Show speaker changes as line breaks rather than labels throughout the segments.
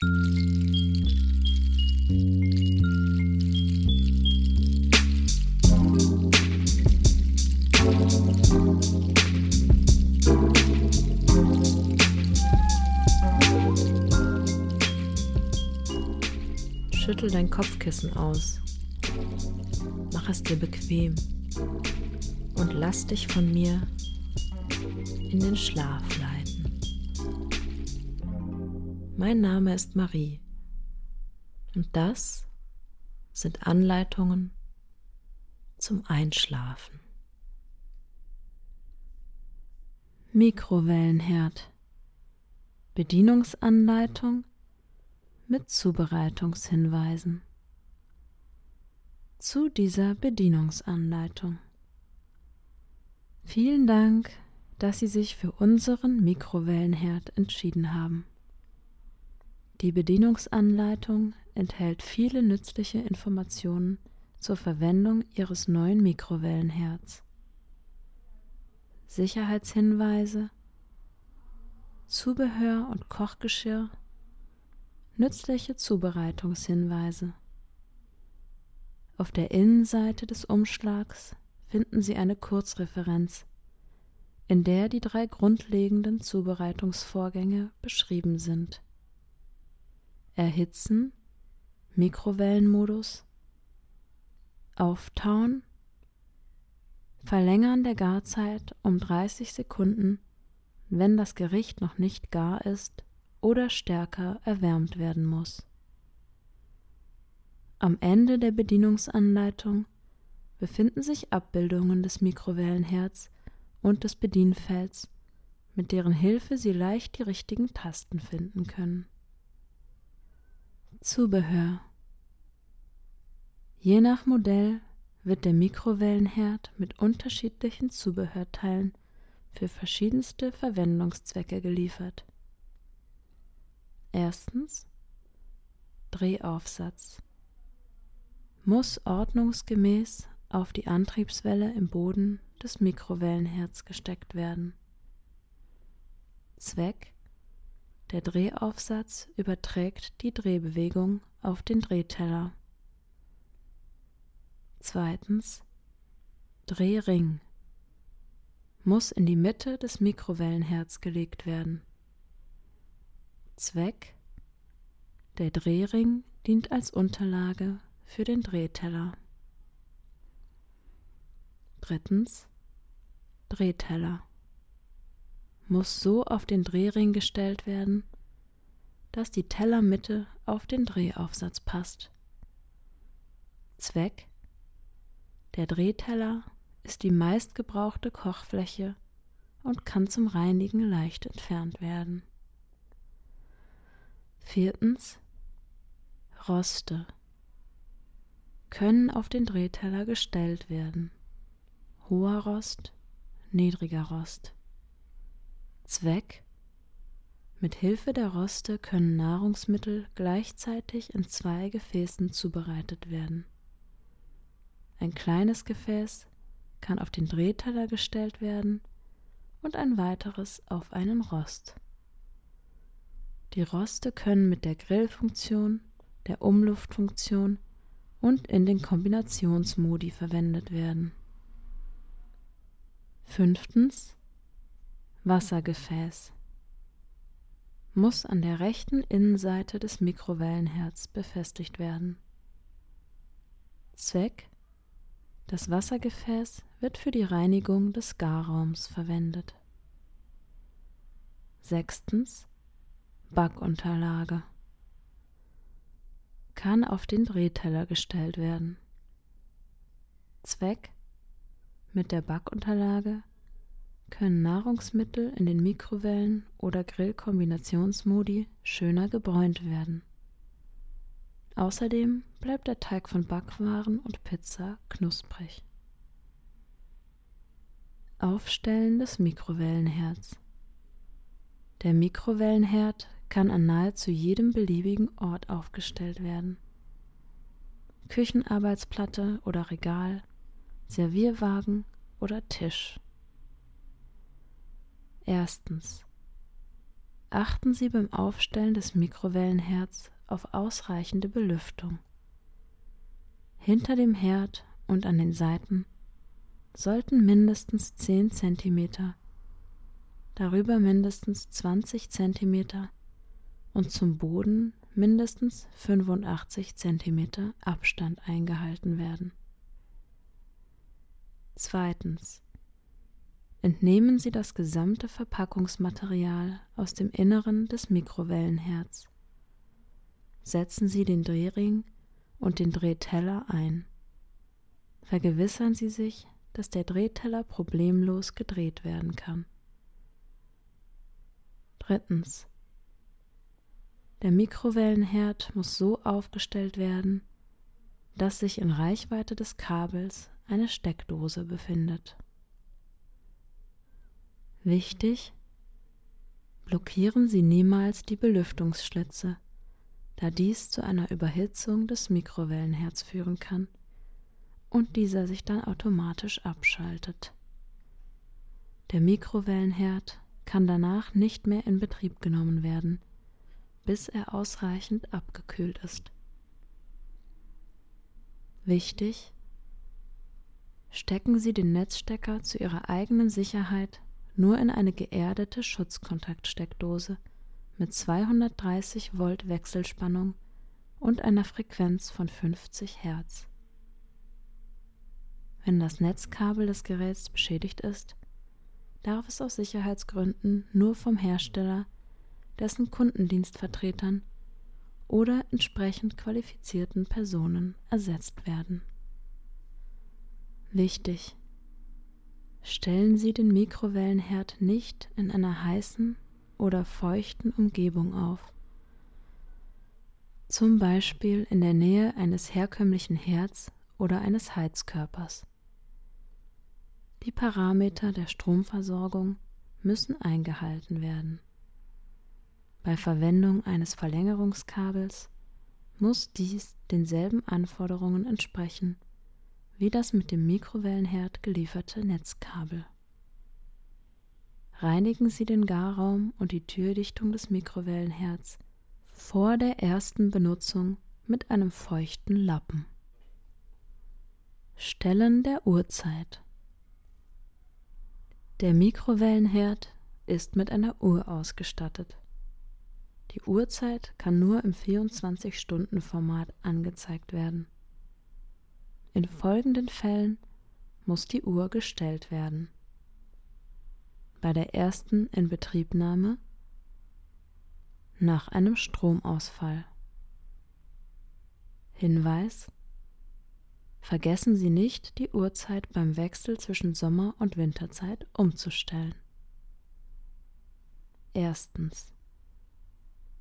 Schüttel dein Kopfkissen aus. Mach es dir bequem und lass dich von mir in den Schlaf Mein Name ist Marie und das sind Anleitungen zum Einschlafen. Mikrowellenherd. Bedienungsanleitung mit Zubereitungshinweisen. Zu dieser Bedienungsanleitung. Vielen Dank, dass Sie sich für unseren Mikrowellenherd entschieden haben. Die Bedienungsanleitung enthält viele nützliche Informationen zur Verwendung Ihres neuen Mikrowellenherds. Sicherheitshinweise, Zubehör und Kochgeschirr Nützliche Zubereitungshinweise. Auf der Innenseite des Umschlags finden Sie eine Kurzreferenz, in der die drei grundlegenden Zubereitungsvorgänge beschrieben sind. Erhitzen, Mikrowellenmodus, Auftauen, Verlängern der Garzeit um 30 Sekunden, wenn das Gericht noch nicht gar ist oder stärker erwärmt werden muss. Am Ende der Bedienungsanleitung befinden sich Abbildungen des Mikrowellenherds und des Bedienfelds, mit deren Hilfe Sie leicht die richtigen Tasten finden können. Zubehör Je nach Modell wird der Mikrowellenherd mit unterschiedlichen Zubehörteilen für verschiedenste Verwendungszwecke geliefert. Erstens Drehaufsatz muss ordnungsgemäß auf die Antriebswelle im Boden des Mikrowellenherds gesteckt werden. Zweck der Drehaufsatz überträgt die Drehbewegung auf den Drehteller. Zweitens Drehring muss in die Mitte des Mikrowellenherds gelegt werden. Zweck Der Drehring dient als Unterlage für den Drehteller. Drittens Drehteller muss so auf den Drehring gestellt werden, dass die Tellermitte auf den Drehaufsatz passt. Zweck Der Drehteller ist die meistgebrauchte Kochfläche und kann zum Reinigen leicht entfernt werden. Viertens Roste können auf den Drehteller gestellt werden. Hoher Rost, niedriger Rost. Zweck mit Hilfe der Roste können Nahrungsmittel gleichzeitig in zwei Gefäßen zubereitet werden. Ein kleines Gefäß kann auf den Drehteller gestellt werden und ein weiteres auf einen Rost. Die Roste können mit der Grillfunktion, der Umluftfunktion und in den Kombinationsmodi verwendet werden. Fünftens Wassergefäß muss an der rechten Innenseite des Mikrowellenherds befestigt werden. Zweck Das Wassergefäß wird für die Reinigung des Garraums verwendet. Sechstens Backunterlage kann auf den Drehteller gestellt werden. Zweck mit der Backunterlage können Nahrungsmittel in den Mikrowellen oder Grillkombinationsmodi schöner gebräunt werden. Außerdem bleibt der Teig von Backwaren und Pizza knusprig. Aufstellen des Mikrowellenherds. Der Mikrowellenherd kann an nahezu jedem beliebigen Ort aufgestellt werden. Küchenarbeitsplatte oder Regal, Servierwagen oder Tisch. Erstens achten Sie beim Aufstellen des Mikrowellenherds auf ausreichende Belüftung. Hinter dem Herd und an den Seiten sollten mindestens 10 cm, darüber mindestens 20 cm und zum Boden mindestens 85 cm Abstand eingehalten werden. Zweitens. Entnehmen Sie das gesamte Verpackungsmaterial aus dem Inneren des Mikrowellenherds. Setzen Sie den Drehring und den Drehteller ein. Vergewissern Sie sich, dass der Drehteller problemlos gedreht werden kann. Drittens. Der Mikrowellenherd muss so aufgestellt werden, dass sich in Reichweite des Kabels eine Steckdose befindet. Wichtig, blockieren Sie niemals die Belüftungsschlitze, da dies zu einer Überhitzung des Mikrowellenherz führen kann und dieser sich dann automatisch abschaltet. Der Mikrowellenherd kann danach nicht mehr in Betrieb genommen werden, bis er ausreichend abgekühlt ist. Wichtig, stecken Sie den Netzstecker zu Ihrer eigenen Sicherheit nur in eine geerdete Schutzkontaktsteckdose mit 230 Volt Wechselspannung und einer Frequenz von 50 Hertz. Wenn das Netzkabel des Geräts beschädigt ist, darf es aus Sicherheitsgründen nur vom Hersteller, dessen Kundendienstvertretern oder entsprechend qualifizierten Personen ersetzt werden. Wichtig. Stellen Sie den Mikrowellenherd nicht in einer heißen oder feuchten Umgebung auf. Zum Beispiel in der Nähe eines herkömmlichen Herds oder eines Heizkörpers. Die Parameter der Stromversorgung müssen eingehalten werden. Bei Verwendung eines Verlängerungskabels muss dies denselben Anforderungen entsprechen wie das mit dem Mikrowellenherd gelieferte Netzkabel. Reinigen Sie den Garraum und die Türdichtung des Mikrowellenherds vor der ersten Benutzung mit einem feuchten Lappen. Stellen der Uhrzeit Der Mikrowellenherd ist mit einer Uhr ausgestattet. Die Uhrzeit kann nur im 24-Stunden-Format angezeigt werden. In folgenden Fällen muss die Uhr gestellt werden. Bei der ersten Inbetriebnahme nach einem Stromausfall. Hinweis Vergessen Sie nicht, die Uhrzeit beim Wechsel zwischen Sommer- und Winterzeit umzustellen. Erstens.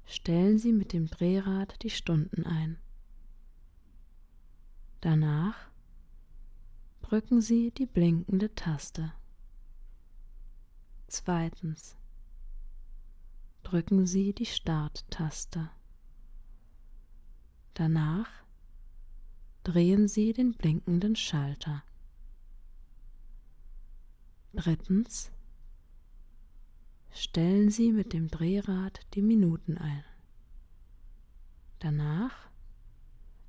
Stellen Sie mit dem Drehrad die Stunden ein. Danach drücken Sie die blinkende Taste. Zweitens drücken Sie die Starttaste. Danach drehen Sie den blinkenden Schalter. Drittens stellen Sie mit dem Drehrad die Minuten ein. Danach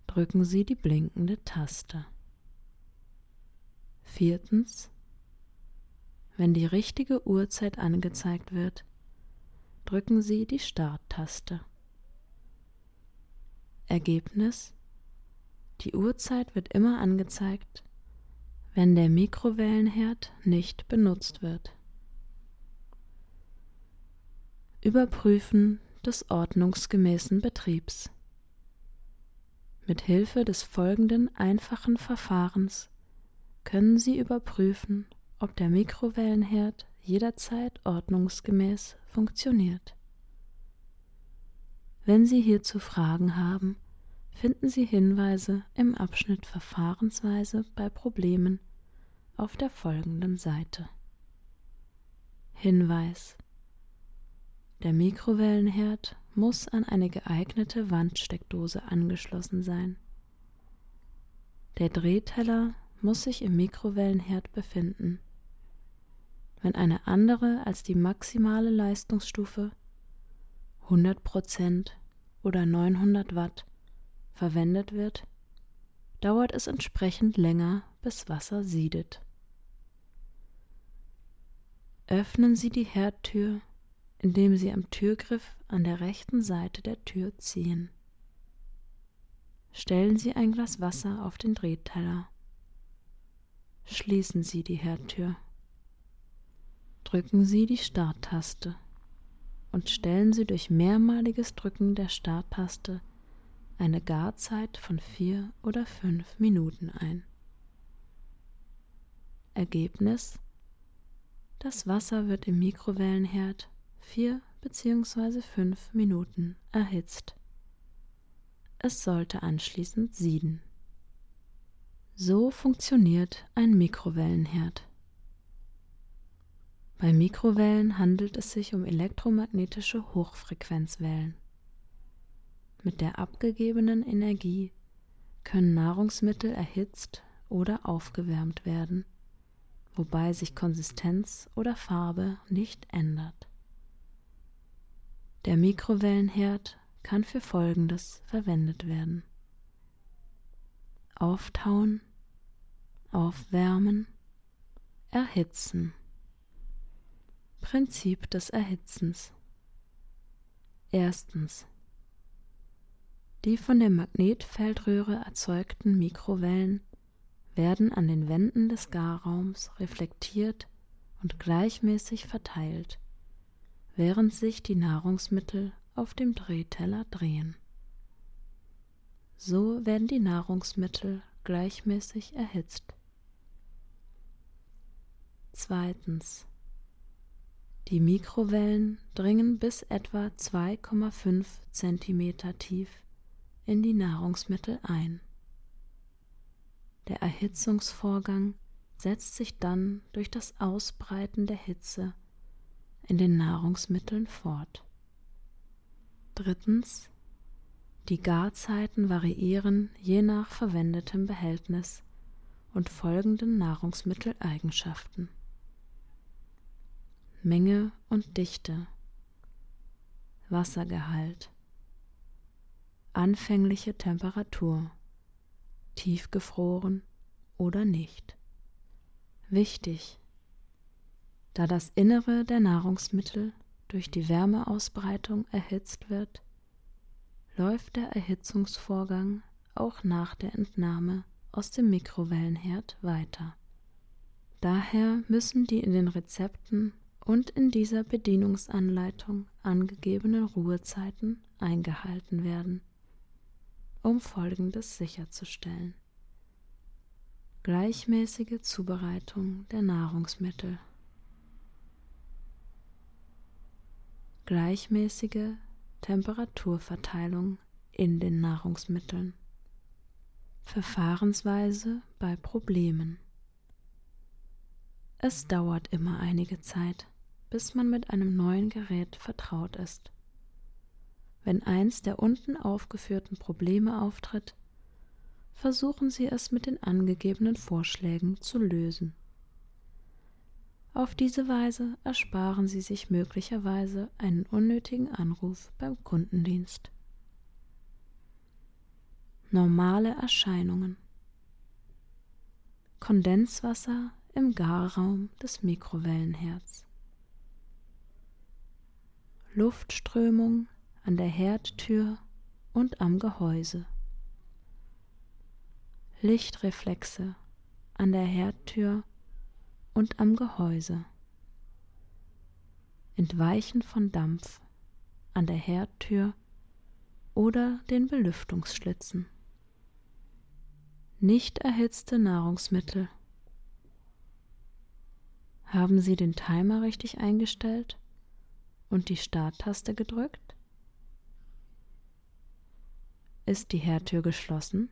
drücken Sie die blinkende Taste. Viertens. Wenn die richtige Uhrzeit angezeigt wird, drücken Sie die Starttaste. Ergebnis Die Uhrzeit wird immer angezeigt, wenn der Mikrowellenherd nicht benutzt wird. Überprüfen des ordnungsgemäßen Betriebs. Mit Hilfe des folgenden einfachen Verfahrens können Sie überprüfen, ob der Mikrowellenherd jederzeit ordnungsgemäß funktioniert. Wenn Sie hierzu Fragen haben, finden Sie Hinweise im Abschnitt Verfahrensweise bei Problemen auf der folgenden Seite. Hinweis Der Mikrowellenherd muss an eine geeignete Wandsteckdose angeschlossen sein. Der Drehteller muss sich im Mikrowellenherd befinden. Wenn eine andere als die maximale Leistungsstufe 100% oder 900 Watt verwendet wird, dauert es entsprechend länger, bis Wasser siedet. Öffnen Sie die Herdtür, indem Sie am Türgriff an der rechten Seite der Tür ziehen. Stellen Sie ein Glas Wasser auf den Drehteller. Schließen Sie die Herdtür. Drücken Sie die Starttaste und stellen Sie durch mehrmaliges Drücken der Starttaste eine Garzeit von vier oder fünf Minuten ein. Ergebnis Das Wasser wird im Mikrowellenherd vier bzw. fünf Minuten erhitzt. Es sollte anschließend sieden. So funktioniert ein Mikrowellenherd. Bei Mikrowellen handelt es sich um elektromagnetische Hochfrequenzwellen. Mit der abgegebenen Energie können Nahrungsmittel erhitzt oder aufgewärmt werden, wobei sich Konsistenz oder Farbe nicht ändert. Der Mikrowellenherd kann für Folgendes verwendet werden. Auftauen, aufwärmen, erhitzen. Prinzip des Erhitzens. Erstens. Die von der Magnetfeldröhre erzeugten Mikrowellen werden an den Wänden des Garraums reflektiert und gleichmäßig verteilt, während sich die Nahrungsmittel auf dem Drehteller drehen. So werden die Nahrungsmittel gleichmäßig erhitzt. Zweitens. Die Mikrowellen dringen bis etwa 2,5 cm tief in die Nahrungsmittel ein. Der Erhitzungsvorgang setzt sich dann durch das Ausbreiten der Hitze in den Nahrungsmitteln fort. Drittens. Die Garzeiten variieren je nach verwendetem Behältnis und folgenden Nahrungsmitteleigenschaften. Menge und Dichte, Wassergehalt, anfängliche Temperatur, tiefgefroren oder nicht. Wichtig, da das Innere der Nahrungsmittel durch die Wärmeausbreitung erhitzt wird, läuft der Erhitzungsvorgang auch nach der Entnahme aus dem Mikrowellenherd weiter. Daher müssen die in den Rezepten und in dieser Bedienungsanleitung angegebenen Ruhezeiten eingehalten werden, um Folgendes sicherzustellen. Gleichmäßige Zubereitung der Nahrungsmittel. Gleichmäßige Temperaturverteilung in den Nahrungsmitteln. Verfahrensweise bei Problemen. Es dauert immer einige Zeit, bis man mit einem neuen Gerät vertraut ist. Wenn eins der unten aufgeführten Probleme auftritt, versuchen Sie es mit den angegebenen Vorschlägen zu lösen. Auf diese Weise ersparen Sie sich möglicherweise einen unnötigen Anruf beim Kundendienst. Normale Erscheinungen Kondenswasser im Garraum des Mikrowellenherds Luftströmung an der Herdtür und am Gehäuse. Lichtreflexe an der Herdtür und am Gehäuse. Entweichen von Dampf an der Herdtür oder den Belüftungsschlitzen. Nicht erhitzte Nahrungsmittel. Haben Sie den Timer richtig eingestellt? und die Starttaste gedrückt? Ist die Herdtür geschlossen?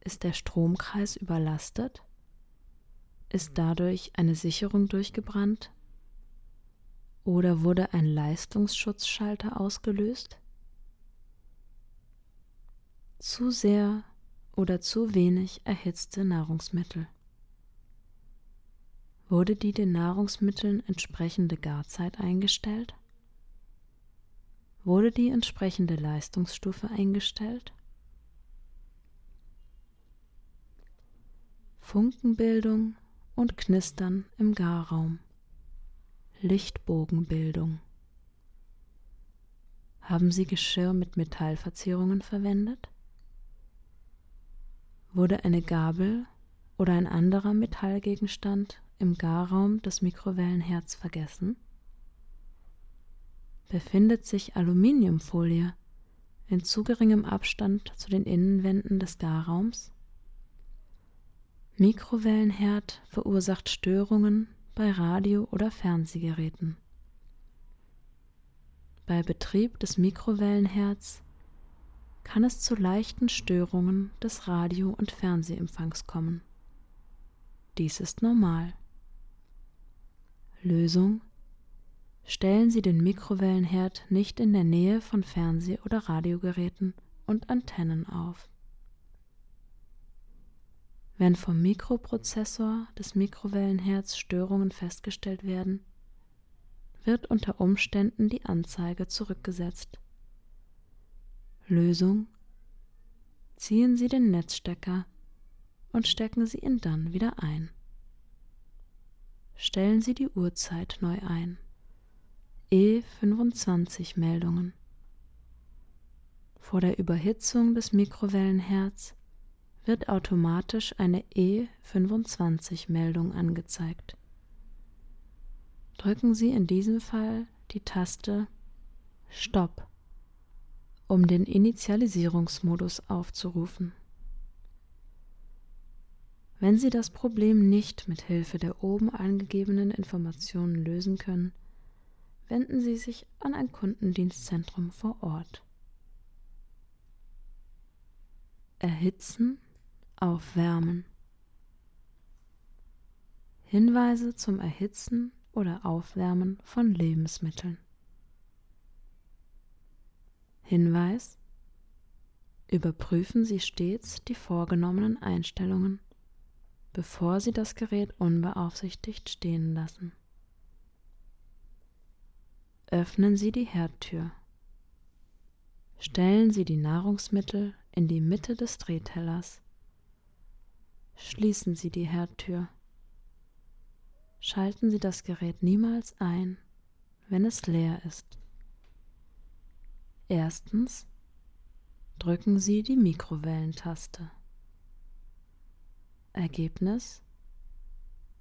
Ist der Stromkreis überlastet? Ist dadurch eine Sicherung durchgebrannt? Oder wurde ein Leistungsschutzschalter ausgelöst? Zu sehr oder zu wenig erhitzte Nahrungsmittel. Wurde die den Nahrungsmitteln entsprechende Garzeit eingestellt? Wurde die entsprechende Leistungsstufe eingestellt? Funkenbildung und Knistern im Garraum. Lichtbogenbildung. Haben Sie Geschirr mit Metallverzierungen verwendet? Wurde eine Gabel oder ein anderer Metallgegenstand im Garraum des Mikrowellenherz vergessen? Befindet sich Aluminiumfolie in zu geringem Abstand zu den Innenwänden des Garraums? Mikrowellenherd verursacht Störungen bei Radio- oder Fernsehgeräten. Bei Betrieb des Mikrowellenherds kann es zu leichten Störungen des Radio- und Fernsehempfangs kommen. Dies ist normal. Lösung Stellen Sie den Mikrowellenherd nicht in der Nähe von Fernseh- oder Radiogeräten und Antennen auf. Wenn vom Mikroprozessor des Mikrowellenherds Störungen festgestellt werden, wird unter Umständen die Anzeige zurückgesetzt. Lösung Ziehen Sie den Netzstecker und stecken Sie ihn dann wieder ein. Stellen Sie die Uhrzeit neu ein. E25 Meldungen. Vor der Überhitzung des Mikrowellenherz wird automatisch eine E25 Meldung angezeigt. Drücken Sie in diesem Fall die Taste Stopp, um den Initialisierungsmodus aufzurufen. Wenn Sie das Problem nicht mit Hilfe der oben angegebenen Informationen lösen können, wenden Sie sich an ein Kundendienstzentrum vor Ort. Erhitzen, aufwärmen. Hinweise zum Erhitzen oder Aufwärmen von Lebensmitteln. Hinweis Überprüfen Sie stets die vorgenommenen Einstellungen bevor Sie das Gerät unbeaufsichtigt stehen lassen. Öffnen Sie die Herdtür. Stellen Sie die Nahrungsmittel in die Mitte des Drehtellers. Schließen Sie die Herdtür. Schalten Sie das Gerät niemals ein, wenn es leer ist. Erstens drücken Sie die Mikrowellentaste. Ergebnis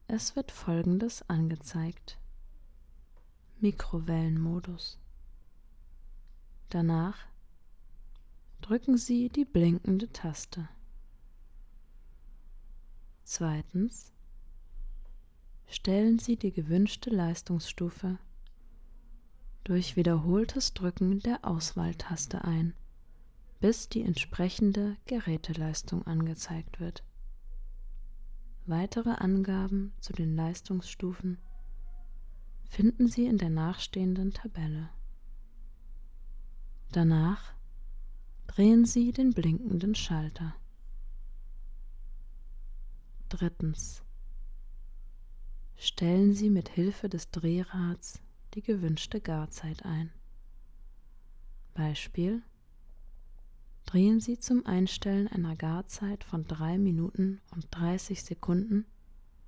Es wird folgendes angezeigt. Mikrowellenmodus. Danach drücken Sie die blinkende Taste. Zweitens stellen Sie die gewünschte Leistungsstufe durch wiederholtes Drücken der Auswahltaste ein, bis die entsprechende Geräteleistung angezeigt wird. Weitere Angaben zu den Leistungsstufen finden Sie in der nachstehenden Tabelle. Danach drehen Sie den blinkenden Schalter. Drittens. Stellen Sie mit Hilfe des Drehrads die gewünschte Garzeit ein. Beispiel drehen Sie zum Einstellen einer Garzeit von 3 Minuten und 30 Sekunden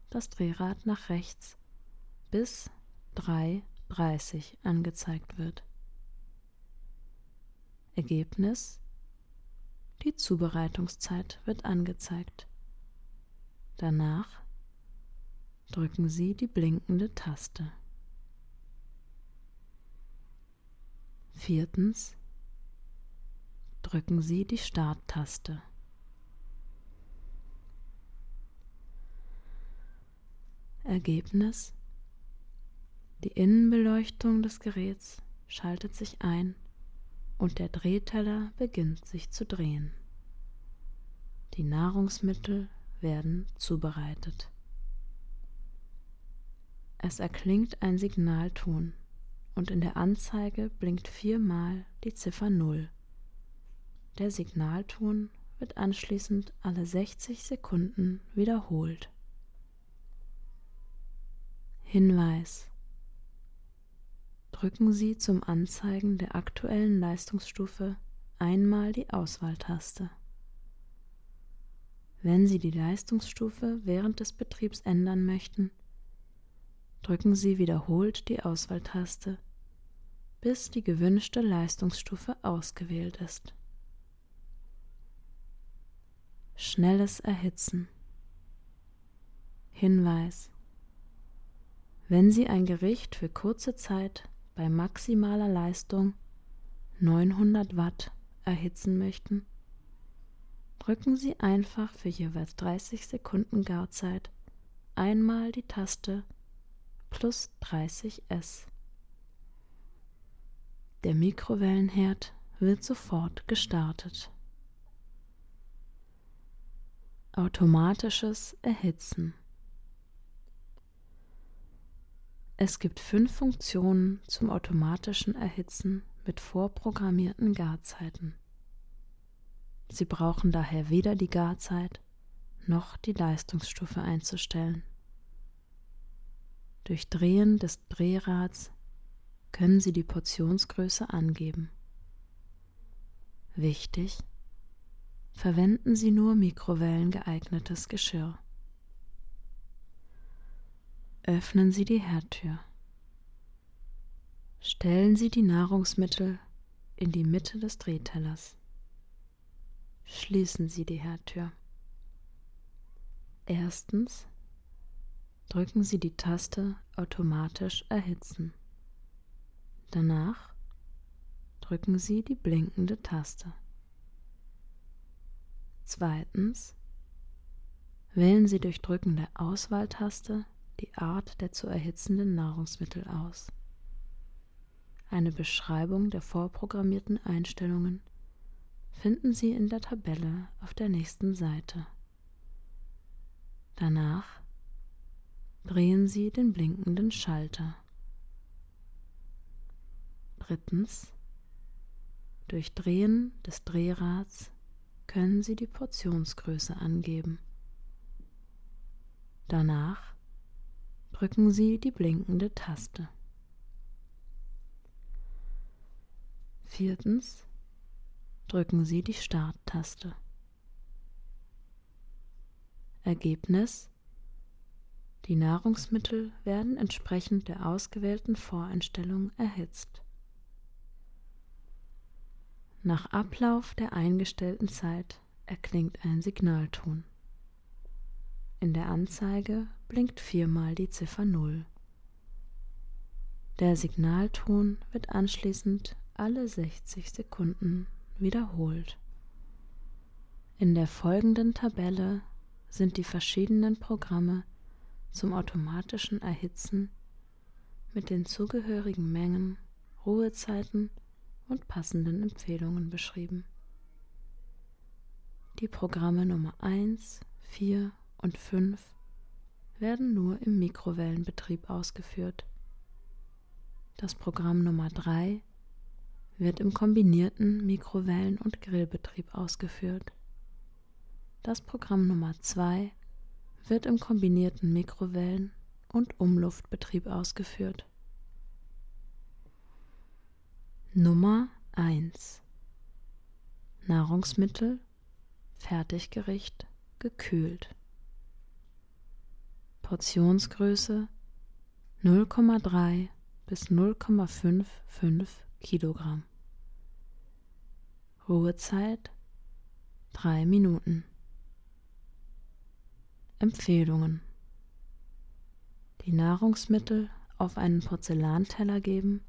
das Drehrad nach rechts bis 3.30 angezeigt wird. Ergebnis Die Zubereitungszeit wird angezeigt. Danach drücken Sie die blinkende Taste. Viertens drücken Sie die Starttaste. Ergebnis Die Innenbeleuchtung des Geräts schaltet sich ein und der Drehteller beginnt sich zu drehen. Die Nahrungsmittel werden zubereitet. Es erklingt ein Signalton und in der Anzeige blinkt viermal die Ziffer 0. Der Signalton wird anschließend alle 60 Sekunden wiederholt. Hinweis drücken Sie zum Anzeigen der aktuellen Leistungsstufe einmal die Auswahltaste. Wenn Sie die Leistungsstufe während des Betriebs ändern möchten, drücken Sie wiederholt die Auswahltaste, bis die gewünschte Leistungsstufe ausgewählt ist. Schnelles Erhitzen Hinweis Wenn Sie ein Gericht für kurze Zeit bei maximaler Leistung 900 Watt erhitzen möchten, drücken Sie einfach für jeweils 30 Sekunden Garzeit einmal die Taste plus 30S. Der Mikrowellenherd wird sofort gestartet. Automatisches Erhitzen Es gibt fünf Funktionen zum automatischen Erhitzen mit vorprogrammierten Garzeiten. Sie brauchen daher weder die Garzeit noch die Leistungsstufe einzustellen. Durch Drehen des Drehrads können Sie die Portionsgröße angeben. Wichtig, verwenden Sie nur mikrowellengeeignetes Geschirr. Öffnen Sie die Herdtür. Stellen Sie die Nahrungsmittel in die Mitte des Drehtellers. Schließen Sie die Herdtür. Erstens drücken Sie die Taste Automatisch erhitzen. Danach drücken Sie die blinkende Taste. Zweitens wählen Sie durch Drücken der Auswahltaste die Art der zu erhitzenden Nahrungsmittel aus. Eine Beschreibung der vorprogrammierten Einstellungen finden Sie in der Tabelle auf der nächsten Seite. Danach drehen Sie den blinkenden Schalter. Drittens. Durch Drehen des Drehrads können Sie die Portionsgröße angeben. Danach drücken Sie die blinkende Taste. Viertens drücken Sie die Starttaste. Ergebnis Die Nahrungsmittel werden entsprechend der ausgewählten Voreinstellung erhitzt. Nach Ablauf der eingestellten Zeit erklingt ein Signalton. In der Anzeige blinkt viermal die Ziffer 0. Der Signalton wird anschließend alle 60 Sekunden wiederholt. In der folgenden Tabelle sind die verschiedenen Programme zum automatischen Erhitzen mit den zugehörigen Mengen, Ruhezeiten und passenden Empfehlungen beschrieben. Die Programme Nummer 1, 4 und 5 werden nur im Mikrowellenbetrieb ausgeführt. Das Programm Nummer 3 wird im kombinierten Mikrowellen- und Grillbetrieb ausgeführt. Das Programm Nummer 2 wird im kombinierten Mikrowellen- und Umluftbetrieb ausgeführt. Nummer 1 Nahrungsmittel, Fertiggericht, gekühlt. Portionsgröße 0,3 bis 0,55 Kilogramm. Ruhezeit 3 Minuten. Empfehlungen. Die Nahrungsmittel auf einen Porzellanteller geben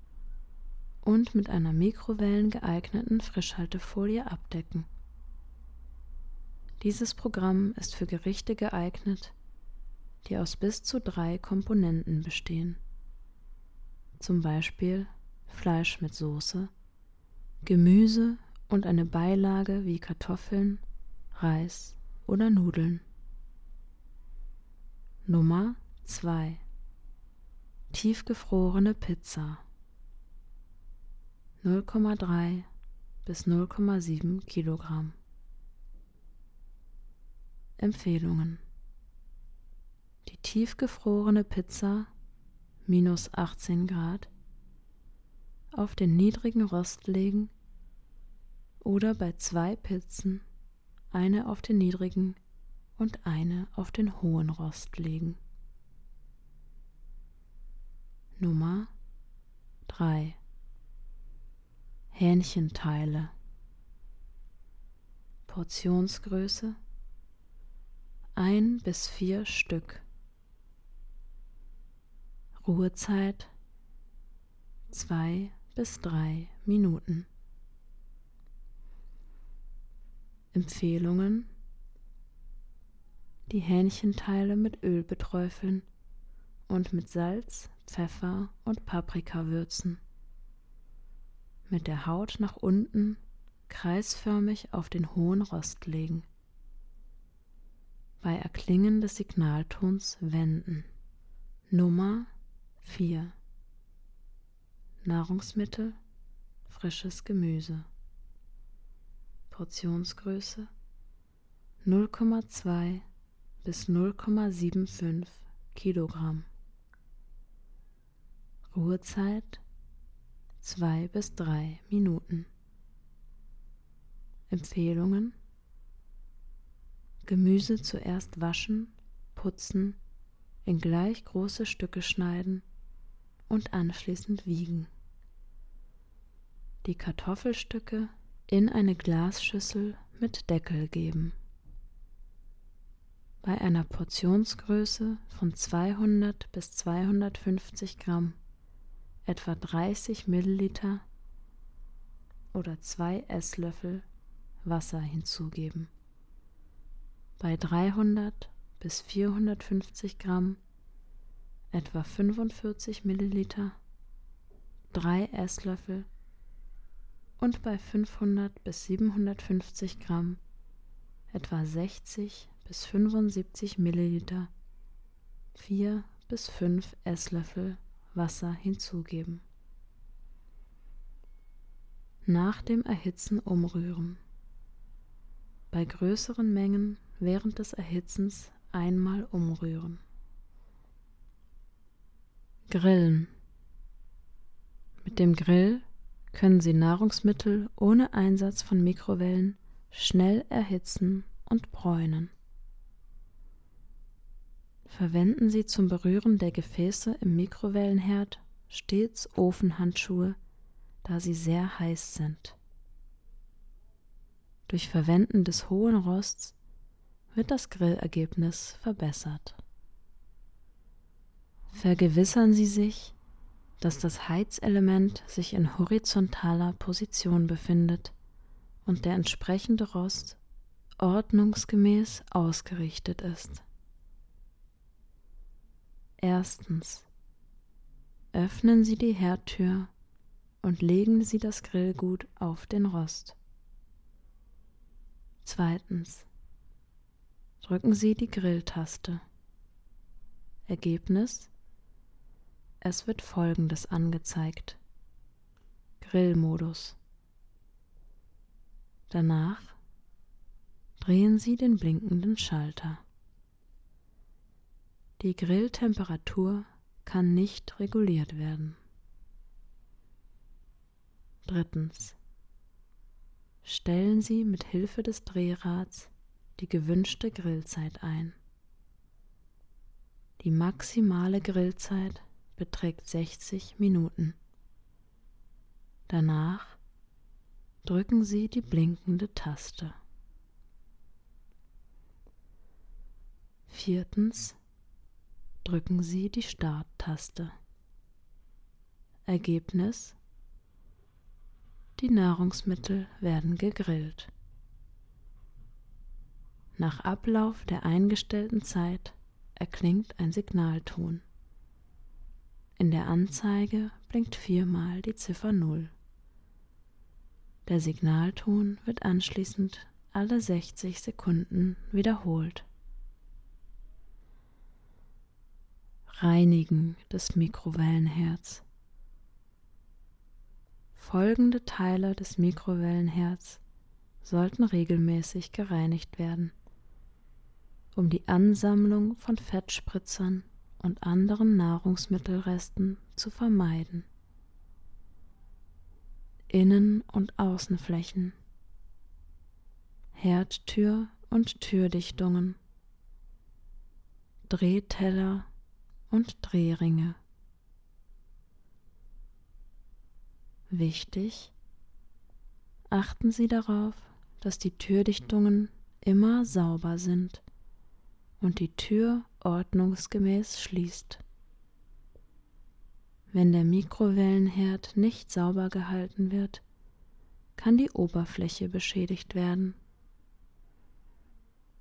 und mit einer Mikrowellen geeigneten Frischhaltefolie abdecken. Dieses Programm ist für Gerichte geeignet, die aus bis zu drei Komponenten bestehen. Zum Beispiel Fleisch mit Soße, Gemüse und eine Beilage wie Kartoffeln, Reis oder Nudeln. Nummer 2 Tiefgefrorene Pizza. 0,3 bis 0,7 Kilogramm. Empfehlungen. Die tiefgefrorene Pizza minus 18 Grad auf den niedrigen Rost legen oder bei zwei Pizzen eine auf den niedrigen und eine auf den hohen Rost legen. Nummer 3 Hähnchenteile. Portionsgröße ein bis vier Stück. Ruhezeit zwei bis drei Minuten Empfehlungen die Hähnchenteile mit Öl beträufeln und mit Salz, Pfeffer und Paprika würzen. Mit der Haut nach unten kreisförmig auf den hohen Rost legen. Bei Erklingen des Signaltons wenden. Nummer 4 Nahrungsmittel frisches Gemüse Portionsgröße 0,2 bis 0,75 Kilogramm. Ruhezeit 2 bis 3 Minuten. Empfehlungen Gemüse zuerst waschen, putzen, in gleich große Stücke schneiden und anschließend wiegen. Die Kartoffelstücke in eine Glasschüssel mit Deckel geben. Bei einer Portionsgröße von 200 bis 250 Gramm etwa 30 Milliliter oder zwei Esslöffel Wasser hinzugeben. Bei 300 bis 450 Gramm etwa 45 Milliliter, drei Esslöffel und bei 500 bis 750 Gramm etwa 60 bis 75 Milliliter, 4 bis 5 Esslöffel Wasser hinzugeben. Nach dem Erhitzen umrühren. Bei größeren Mengen während des Erhitzens einmal umrühren. Grillen. Mit dem Grill können Sie Nahrungsmittel ohne Einsatz von Mikrowellen schnell erhitzen und bräunen. Verwenden Sie zum Berühren der Gefäße im Mikrowellenherd stets Ofenhandschuhe, da sie sehr heiß sind. Durch Verwenden des hohen Rosts wird das Grillergebnis verbessert. Vergewissern Sie sich, dass das Heizelement sich in horizontaler Position befindet und der entsprechende Rost ordnungsgemäß ausgerichtet ist. Erstens. Öffnen Sie die Herdtür und legen Sie das Grillgut auf den Rost. Zweitens. Drücken Sie die Grilltaste. Ergebnis. Es wird Folgendes angezeigt. Grillmodus. Danach drehen Sie den blinkenden Schalter. Die Grilltemperatur kann nicht reguliert werden. Drittens. Stellen Sie mit Hilfe des Drehrads die gewünschte Grillzeit ein. Die maximale Grillzeit beträgt 60 Minuten. Danach drücken Sie die blinkende Taste. Viertens drücken Sie die Starttaste. Ergebnis Die Nahrungsmittel werden gegrillt. Nach Ablauf der eingestellten Zeit erklingt ein Signalton. In der Anzeige blinkt viermal die Ziffer 0. Der Signalton wird anschließend alle 60 Sekunden wiederholt. Reinigen des Mikrowellenherz. Folgende Teile des Mikrowellenherz sollten regelmäßig gereinigt werden, um die Ansammlung von Fettspritzern und anderen Nahrungsmittelresten zu vermeiden. Innen- und Außenflächen, Herdtür und Türdichtungen, Drehteller und Drehringe. Wichtig, achten Sie darauf, dass die Türdichtungen immer sauber sind und die Tür ordnungsgemäß schließt. Wenn der Mikrowellenherd nicht sauber gehalten wird, kann die Oberfläche beschädigt werden.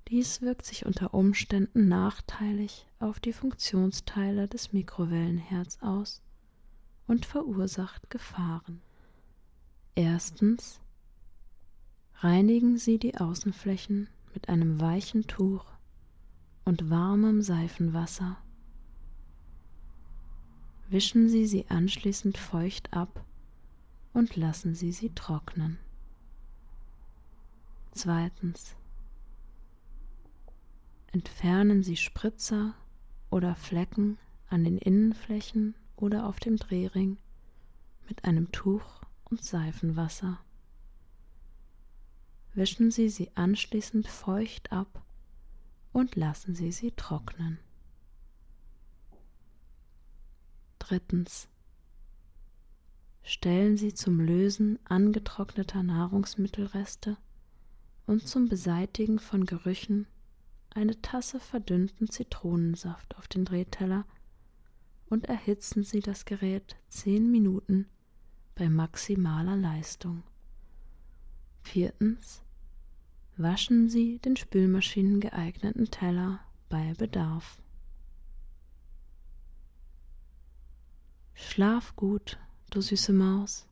Dies wirkt sich unter Umständen nachteilig auf die Funktionsteile des Mikrowellenherds aus und verursacht Gefahren. Erstens reinigen Sie die Außenflächen mit einem weichen Tuch und warmem Seifenwasser. Wischen Sie sie anschließend feucht ab und lassen Sie sie trocknen. Zweitens. Entfernen Sie Spritzer oder Flecken an den Innenflächen oder auf dem Drehring mit einem Tuch und Seifenwasser. Wischen Sie sie anschließend feucht ab und lassen Sie sie trocknen. Drittens. Stellen Sie zum Lösen angetrockneter Nahrungsmittelreste und zum Beseitigen von Gerüchen eine Tasse verdünnten Zitronensaft auf den Drehteller und erhitzen Sie das Gerät zehn Minuten bei maximaler Leistung. Viertens. Waschen Sie den Spülmaschinen geeigneten Teller bei Bedarf. Schlaf gut, du süße Maus.